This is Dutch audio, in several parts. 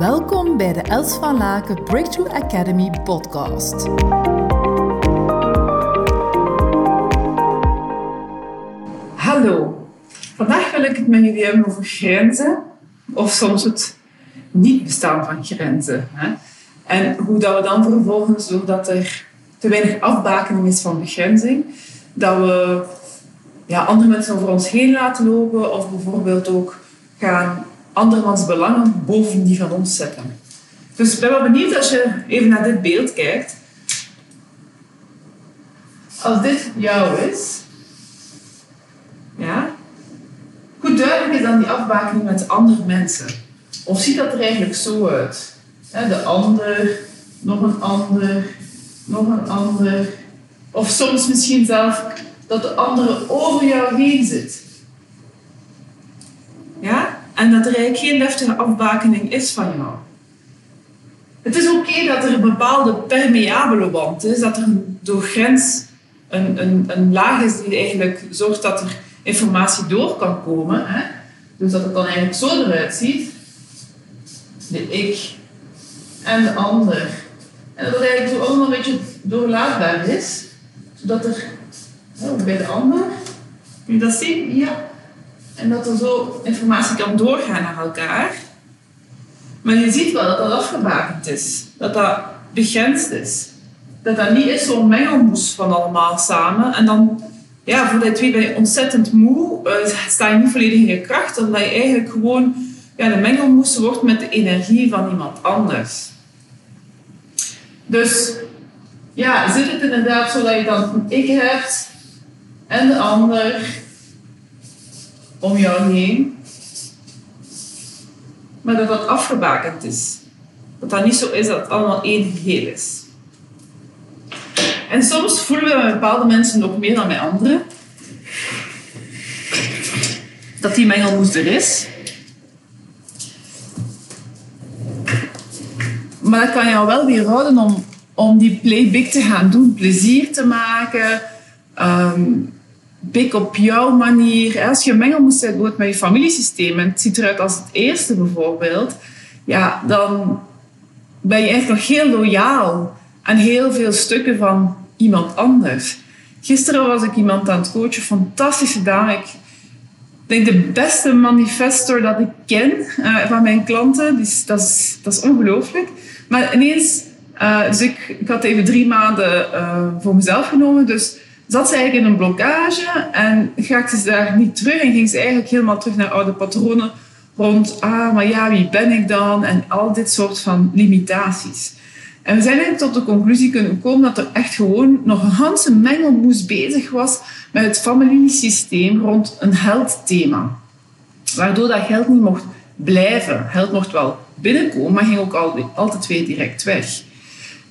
Welkom bij de Els van Laken Breakthrough Academy podcast. Hallo, vandaag wil ik het met jullie hebben over grenzen, of soms het niet bestaan van grenzen. Hè? En hoe dat we dan vervolgens, doordat er te weinig afbakening is van begrenzing, dat we ja, andere mensen over ons heen laten lopen, of bijvoorbeeld ook gaan andermans belangen boven die van ons zetten. Dus ik ben wel benieuwd als je even naar dit beeld kijkt. Als dit jou is, ja, hoe duidelijk is dan die afbakening met andere mensen? Of ziet dat er eigenlijk zo uit? De ander, nog een ander, nog een ander. Of soms misschien zelf dat de andere over jou heen zit. En dat er eigenlijk geen deftige afbakening is van jou. Het is oké dat er een bepaalde permeabele band is, dat er door grens een, een, een laag is die eigenlijk zorgt dat er informatie door kan komen. Hè? Dus dat het dan eigenlijk zo eruit ziet. De ik en de ander. En dat het eigenlijk zo allemaal een beetje doorlaatbaar is. Zodat er, oh, bij de ander, kun je dat zien? Ja. En dat er zo informatie kan doorgaan naar elkaar. Maar je ziet wel dat dat afgebakend is. Dat dat begrensd is. Dat dat niet is zo'n mengelmoes van allemaal samen. En dan, ja, voor die twee ben je ontzettend moe. Uh, sta je niet volledig in je kracht. Omdat je eigenlijk gewoon ja, de mengelmoes wordt met de energie van iemand anders. Dus ja, zit het inderdaad zo dat je dan ik hebt en de ander om jou heen. Maar dat dat afgebakend is. Dat dat niet zo is dat het allemaal één geheel is. En soms voelen we bij bepaalde mensen nog meer dan bij anderen. Dat die mengelmoes er is. Maar dat kan jou wel weer houden om, om die play big te gaan doen. Plezier te maken. Um, big op jouw manier. Als je mengelmoes hebt met je familiesysteem en het ziet eruit als het eerste bijvoorbeeld, ja, dan ben je eigenlijk nog heel loyaal aan heel veel stukken van iemand anders. Gisteren was ik iemand aan het coachen, fantastische dame. Ik denk de beste manifestor dat ik ken uh, van mijn klanten. Dus dat, is, dat is ongelooflijk. Maar ineens, uh, dus ik, ik had even drie maanden uh, voor mezelf genomen. Dus zat ze eigenlijk in een blokkage en raakte ze daar niet terug en ging ze eigenlijk helemaal terug naar oude patronen rond, ah, maar ja, wie ben ik dan? En al dit soort van limitaties. En we zijn tot de conclusie kunnen komen dat er echt gewoon nog een ganse mengelmoes bezig was met het familiesysteem rond een heldthema. Waardoor dat geld niet mocht blijven. Geld mocht wel binnenkomen, maar ging ook altijd weer direct weg.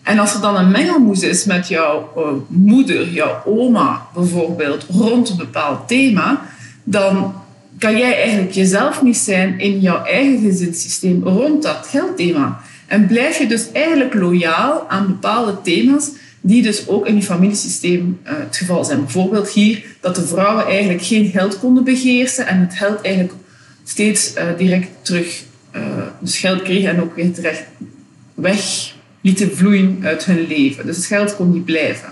En als er dan een mengelmoes is met jouw uh, moeder, jouw oma bijvoorbeeld, rond een bepaald thema, dan kan jij eigenlijk jezelf niet zijn in jouw eigen gezinssysteem rond dat geldthema. En blijf je dus eigenlijk loyaal aan bepaalde thema's die dus ook in je familiesysteem uh, het geval zijn. Bijvoorbeeld hier dat de vrouwen eigenlijk geen geld konden begeersen en het geld eigenlijk steeds uh, direct terug dus geld kregen en ook weer terecht weg lieten vloeien uit hun leven. Dus het geld kon niet blijven.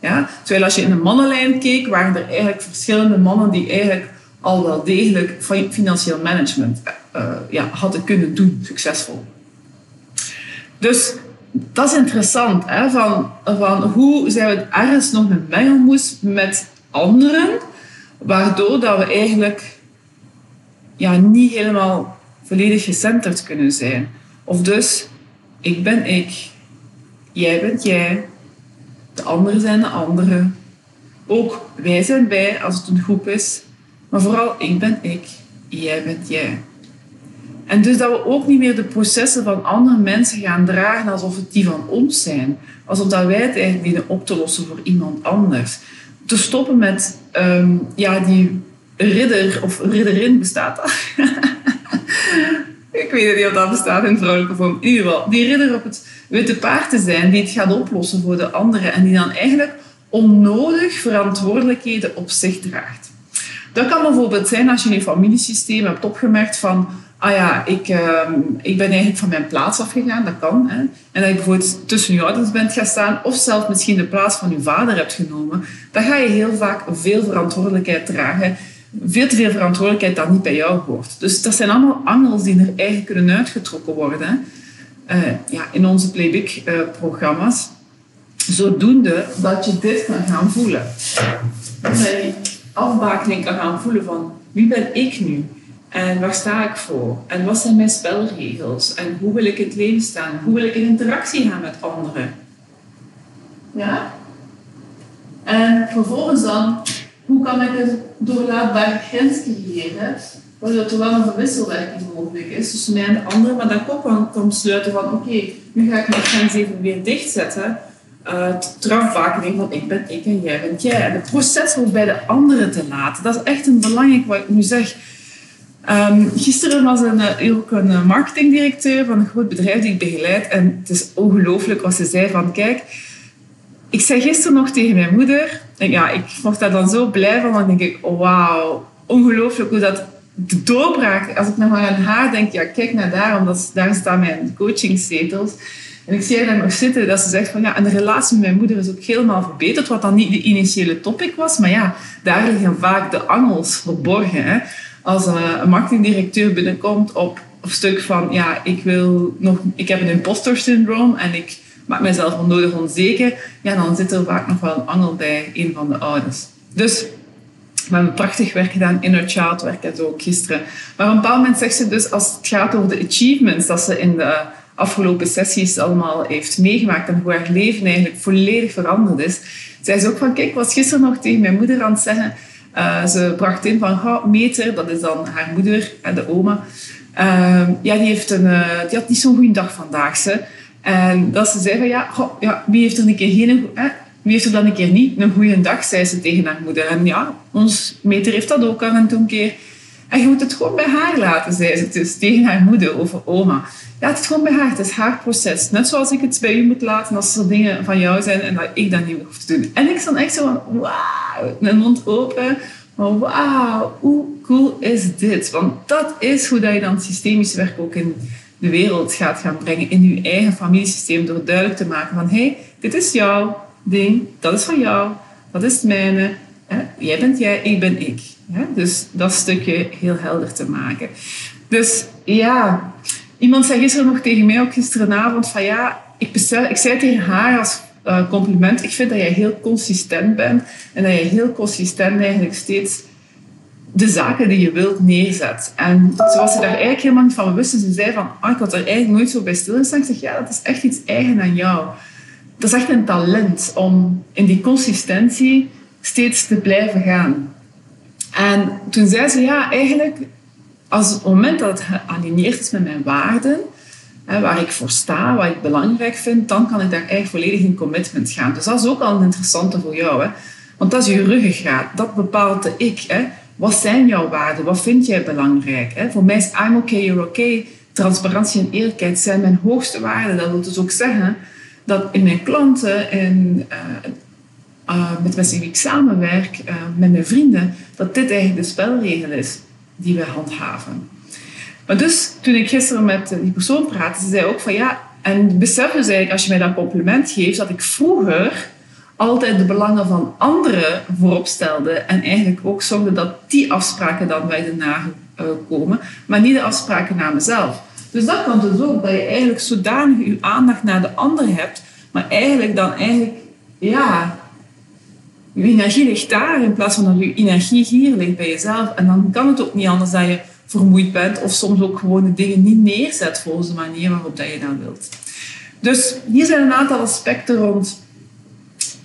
Ja? Terwijl als je in de mannenlijn keek, waren er eigenlijk verschillende mannen die eigenlijk al wel degelijk financieel management uh, ja, hadden kunnen doen, succesvol. Dus dat is interessant, hè? Van, van hoe zijn we ergens nog een mengelmoes met anderen, waardoor dat we eigenlijk ja, niet helemaal volledig gecenterd kunnen zijn. Of dus ik ben ik, jij bent jij, de anderen zijn de anderen. Ook wij zijn wij als het een groep is, maar vooral ik ben ik, jij bent jij. En dus dat we ook niet meer de processen van andere mensen gaan dragen alsof het die van ons zijn. Alsof dat wij het eigenlijk dienen op te lossen voor iemand anders. Te stoppen met um, ja, die ridder of ridderin bestaat. ik weet niet of dat bestaat in vrouwelijke vorm. In ieder geval, die ridder op het witte paard te zijn die het gaat oplossen voor de anderen en die dan eigenlijk onnodig verantwoordelijkheden op zich draagt. Dat kan bijvoorbeeld zijn als je in je familiesysteem hebt opgemerkt van ah ja, ik, ehm, ik ben eigenlijk van mijn plaats afgegaan, dat kan. Hè. En dat je bijvoorbeeld tussen je ouders bent gaan staan of zelf misschien de plaats van je vader hebt genomen, dan ga je heel vaak veel verantwoordelijkheid dragen. Veel te veel verantwoordelijkheid dat niet bij jou hoort. Dus dat zijn allemaal angels die er eigenlijk kunnen uitgetrokken worden uh, ja, in onze playback-programma's. zodoende dat je dit kan gaan voelen. Dat je die afbakening kan gaan voelen van wie ben ik nu? En waar sta ik voor? En wat zijn mijn spelregels? En hoe wil ik in het leven staan? Hoe wil ik in interactie gaan met anderen? Ja? En vervolgens dan, hoe kan ik een doorlaatbare grens creëren? Waardoor er wel een wisselwerking mogelijk is tussen mij en de anderen, maar dan ook kan, besluiten van oké, nu ga ik mijn grens even weer dichtzetten. Uh, van ik ben ik en jij bent jij. En het proces wordt bij de anderen te laten. Dat is echt een belangrijk wat ik nu zeg Um, gisteren was een, eh, ook een eh, marketingdirecteur van een groot bedrijf die ik begeleid. En het is ongelooflijk wat ze zei van, kijk, ik zei gisteren nog tegen mijn moeder, en ja, ik word daar dan zo blij van, dan denk ik, oh, wauw, ongelooflijk hoe dat de doorbraak, als ik nog maar aan haar denk, ja, kijk naar daar, omdat daar staan mijn coachingzetels. En ik zie haar nog zitten, dat ze zegt van ja, en de relatie met mijn moeder is ook helemaal verbeterd, wat dan niet de initiële topic was, maar ja, daar liggen vaak de angels verborgen. Hè als een marketingdirecteur binnenkomt op een stuk van, ja, ik, wil nog, ik heb een imposter syndroom en ik maak mezelf onnodig onzeker, ja, dan zit er vaak nog wel een angel bij een van de ouders. Dus we hebben prachtig werk gedaan, inner child werk dat ook gisteren. Maar op een bepaald moment zegt ze dus, als het gaat over de achievements, dat ze in de afgelopen sessies allemaal heeft meegemaakt en hoe haar leven eigenlijk volledig veranderd is, zei ze ook van, kijk, ik was gisteren nog tegen mijn moeder aan het zeggen, uh, ze bracht in van, ga, Meter, dat is dan haar moeder en de oma. Uh, ja, die, heeft een, die had niet zo'n goede dag vandaag. Ze. En dat ze zei van, ja, ja, wie heeft er een keer geen... Wie heeft er dan een keer niet een goede dag, zei ze tegen haar moeder. En ja, ons Meter heeft dat ook al en toen een keer. En je moet het gewoon bij haar laten, zei ze dus tegen haar moeder over oma. Ja, het gewoon bij haar, het is haar proces. Net zoals ik het bij u moet laten als er dingen van jou zijn en dat ik dat niet hoef te doen. En ik stond echt zo van, wauw, mijn mond open. Wauw, hoe cool is dit? Want dat is hoe dat je dan systemisch werk ook in de wereld gaat gaan brengen. In je eigen familiesysteem. Door duidelijk te maken van, hé, hey, dit is jouw ding. Dat is van jou. Dat is het mijne. Jij bent jij, ik ben ik. Dus dat stukje heel helder te maken. Dus ja, iemand zei gisteren nog tegen mij, ook gisterenavond, van ja, ik, bestel, ik zei tegen haar als uh, compliment, ik vind dat jij heel consistent bent en dat je heel consistent eigenlijk steeds de zaken die je wilt neerzet. En ze daar eigenlijk helemaal niet van bewust is, ze zei van, ah, ik had er eigenlijk nooit zo bij stilgestaan. Ik zeg, ja, dat is echt iets eigen aan jou. Dat is echt een talent om in die consistentie steeds te blijven gaan. En toen zei ze, ja, eigenlijk, als het moment dat het gealigneerd is met mijn waarden, hè, waar ik voor sta, wat ik belangrijk vind, dan kan ik daar eigenlijk volledig in commitment gaan. Dus dat is ook al een interessante voor jou. Hè? Want dat is je ruggengraat. Dat bepaalt de ik. Hè? Wat zijn jouw waarden? Wat vind jij belangrijk? Hè? Voor mij is I'm okay, you're okay. Transparantie en eerlijkheid zijn mijn hoogste waarden. Dat wil dus ook zeggen dat in mijn klanten en uh, uh, met mensen die ik samenwerk, uh, met mijn vrienden, dat dit eigenlijk de spelregel is die we handhaven. Maar dus, toen ik gisteren met die persoon praatte, ze zei ook van ja, en besef dus eigenlijk als je mij dat compliment geeft, dat ik vroeger altijd de belangen van anderen voorop stelde en eigenlijk ook zorgde dat die afspraken dan bij de nakomen, maar niet de afspraken naar mezelf. Dus dat kan dus ook, dat je eigenlijk zodanig je aandacht naar de ander hebt, maar eigenlijk dan eigenlijk, ja, je energie ligt daar in plaats van dat je energie hier ligt bij jezelf. En dan kan het ook niet anders dat je vermoeid bent of soms ook gewoon de dingen niet neerzet volgens de manier waarop dat je dat wilt. Dus hier zijn een aantal aspecten rond.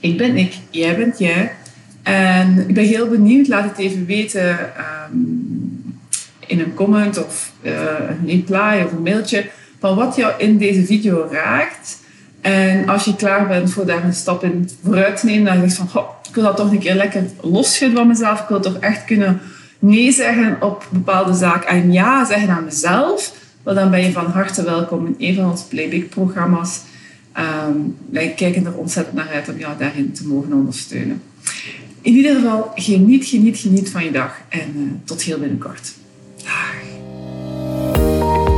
Ik ben ik, jij bent jij. En ik ben heel benieuwd, laat het even weten um, in een comment of uh, een reply of een mailtje van wat jou in deze video raakt. En als je klaar bent voor daar een stap in vooruit te nemen, dan denk je van, ik wil dat toch een keer lekker losschudden van mezelf. Ik wil toch echt kunnen nee zeggen op bepaalde zaken en ja zeggen aan mezelf, dan ben je van harte welkom in een van onze Playback-programma's. Um, wij kijken er ontzettend naar uit om jou daarin te mogen ondersteunen. In ieder geval, geniet, geniet, geniet van je dag en uh, tot heel binnenkort. Dag.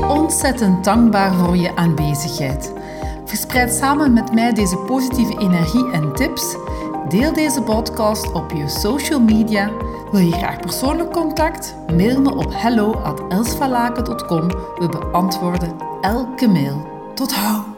ontzettend dankbaar voor je aanwezigheid. Verspreid samen met mij deze positieve energie en tips. Deel deze podcast op je social media. Wil je graag persoonlijk contact? Mail me op hello@elsvalaken.com. We beantwoorden elke mail. Tot hou!